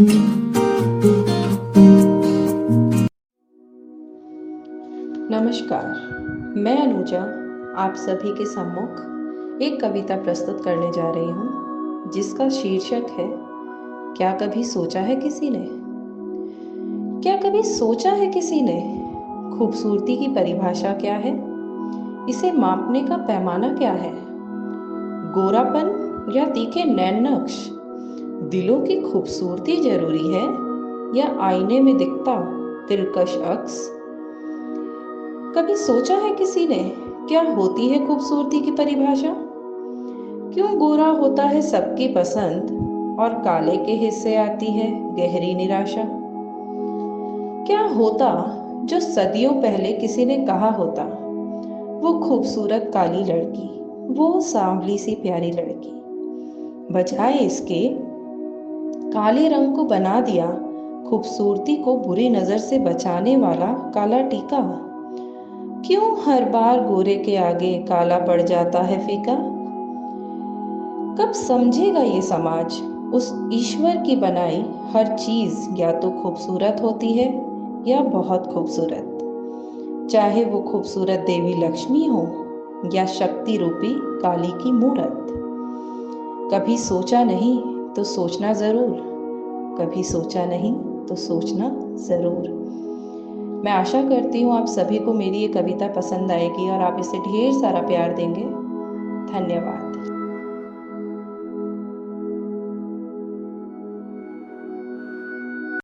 नमस्कार, मैं अनुजा, आप सभी के सम्मुख एक कविता प्रस्तुत करने जा रही हूँ, जिसका शीर्षक है, क्या कभी सोचा है किसी ने? क्या कभी सोचा है किसी ने? खूबसूरती की परिभाषा क्या है? इसे मापने का पैमाना क्या है? गोरापन या तीखे नैन नक्श? दिलों की खूबसूरती ज़रूरी है या आईने में दिखता दिलकश अक्स? कभी सोचा है किसी ने क्या होती है खूबसूरती की परिभाषा? क्यों गोरा होता है सबकी पसंद और काले के हिस्से आती है गहरी निराशा? क्या होता जो सदियों पहले किसी ने कहा होता? वो खूबसूरत काली लड़की, वो सांवली सी प्यारी लड़की। बजाय इसके काले रंग को बना दिया, खूबसूरती को बुरी नज़र से बचाने वाला काला टीका। क्यों हर बार गोरे के आगे काला पड़ जाता है फीका? कब समझेगा ये समाज? उस ईश्वर की बनाई हर चीज़ या तो खूबसूरत होती है या बहुत खूबसूरत। चाहे वो खूबसूरत देवी लक्ष्मी हो या शक्ति रूपी काली की मूर्त। कभी सोचा नहीं तो सोचना ज़रूर। कभी सोचा नहीं तो सोचना ज़रूर। मैं आशा करती हूँ आप सभी को मेरी ये कविता पसंद आएगी और आप इसे ढेर सारा प्यार देंगे। धन्यवाद।